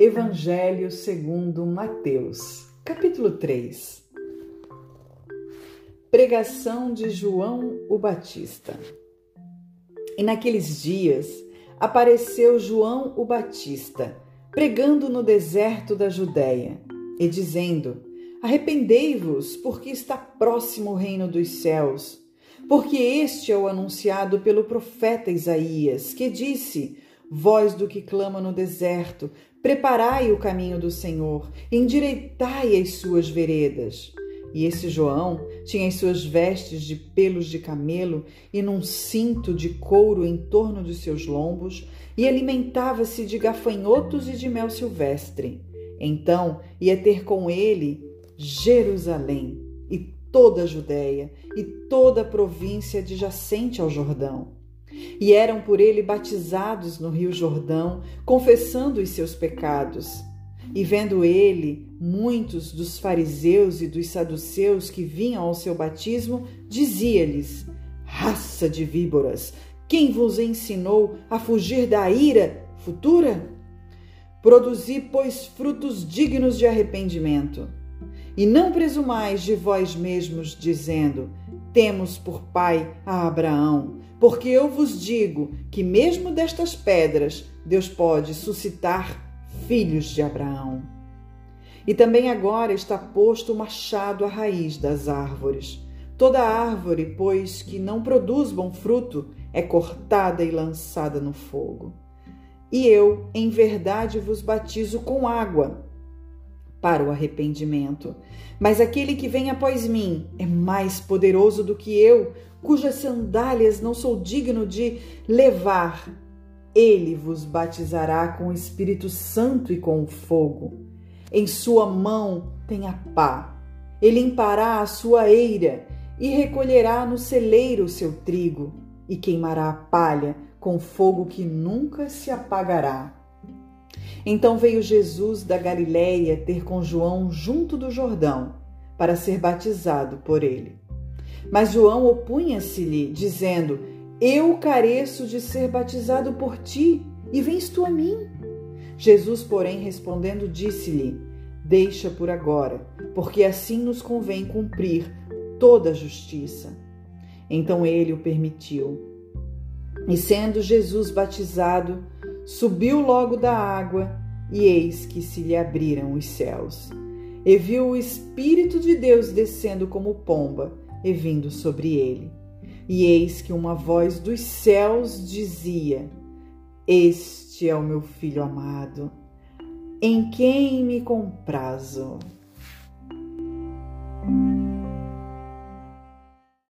Evangelho segundo Mateus, capítulo 3. Pregação de João o Batista. E naqueles dias apareceu João o Batista, pregando no deserto da Judéia, e dizendo: Arrependei-vos, porque está próximo o reino dos céus. Porque este é o anunciado pelo profeta Isaías, que disse: Voz do que clama no deserto, preparai o caminho do Senhor, endireitai as suas veredas. E esse João tinha as suas vestes de pelos de camelo e num cinto de couro em torno dos seus lombos, e alimentava-se de gafanhotos e de mel silvestre. Então ia ter com ele Jerusalém e toda a Judéia e toda a província adjacente ao Jordão e eram por ele batizados no Rio Jordão, confessando os seus pecados. E vendo ele muitos dos fariseus e dos saduceus que vinham ao seu batismo, dizia-lhes: Raça de víboras, quem vos ensinou a fugir da ira futura? Produzi, pois, frutos dignos de arrependimento. E não presumais de vós mesmos, dizendo: Temos por pai a Abraão porque eu vos digo que, mesmo destas pedras, Deus pode suscitar filhos de Abraão. E também agora está posto o machado à raiz das árvores. Toda árvore, pois, que não produz bom fruto, é cortada e lançada no fogo. E eu, em verdade, vos batizo com água para o arrependimento. Mas aquele que vem após mim é mais poderoso do que eu, cujas sandálias não sou digno de levar. Ele vos batizará com o Espírito Santo e com o fogo. Em sua mão tem a pá. Ele limpará a sua eira e recolherá no celeiro o seu trigo e queimará a palha com fogo que nunca se apagará. Então veio Jesus da Galiléia ter com João junto do Jordão, para ser batizado por ele. Mas João opunha-se-lhe, dizendo: Eu careço de ser batizado por ti, e vens tu a mim? Jesus, porém, respondendo, disse-lhe: Deixa por agora, porque assim nos convém cumprir toda a justiça. Então ele o permitiu. E sendo Jesus batizado, Subiu logo da água, e eis que se lhe abriram os céus. E viu o Espírito de Deus descendo como pomba e vindo sobre ele. E eis que uma voz dos céus dizia: Este é o meu filho amado, em quem me comprazo.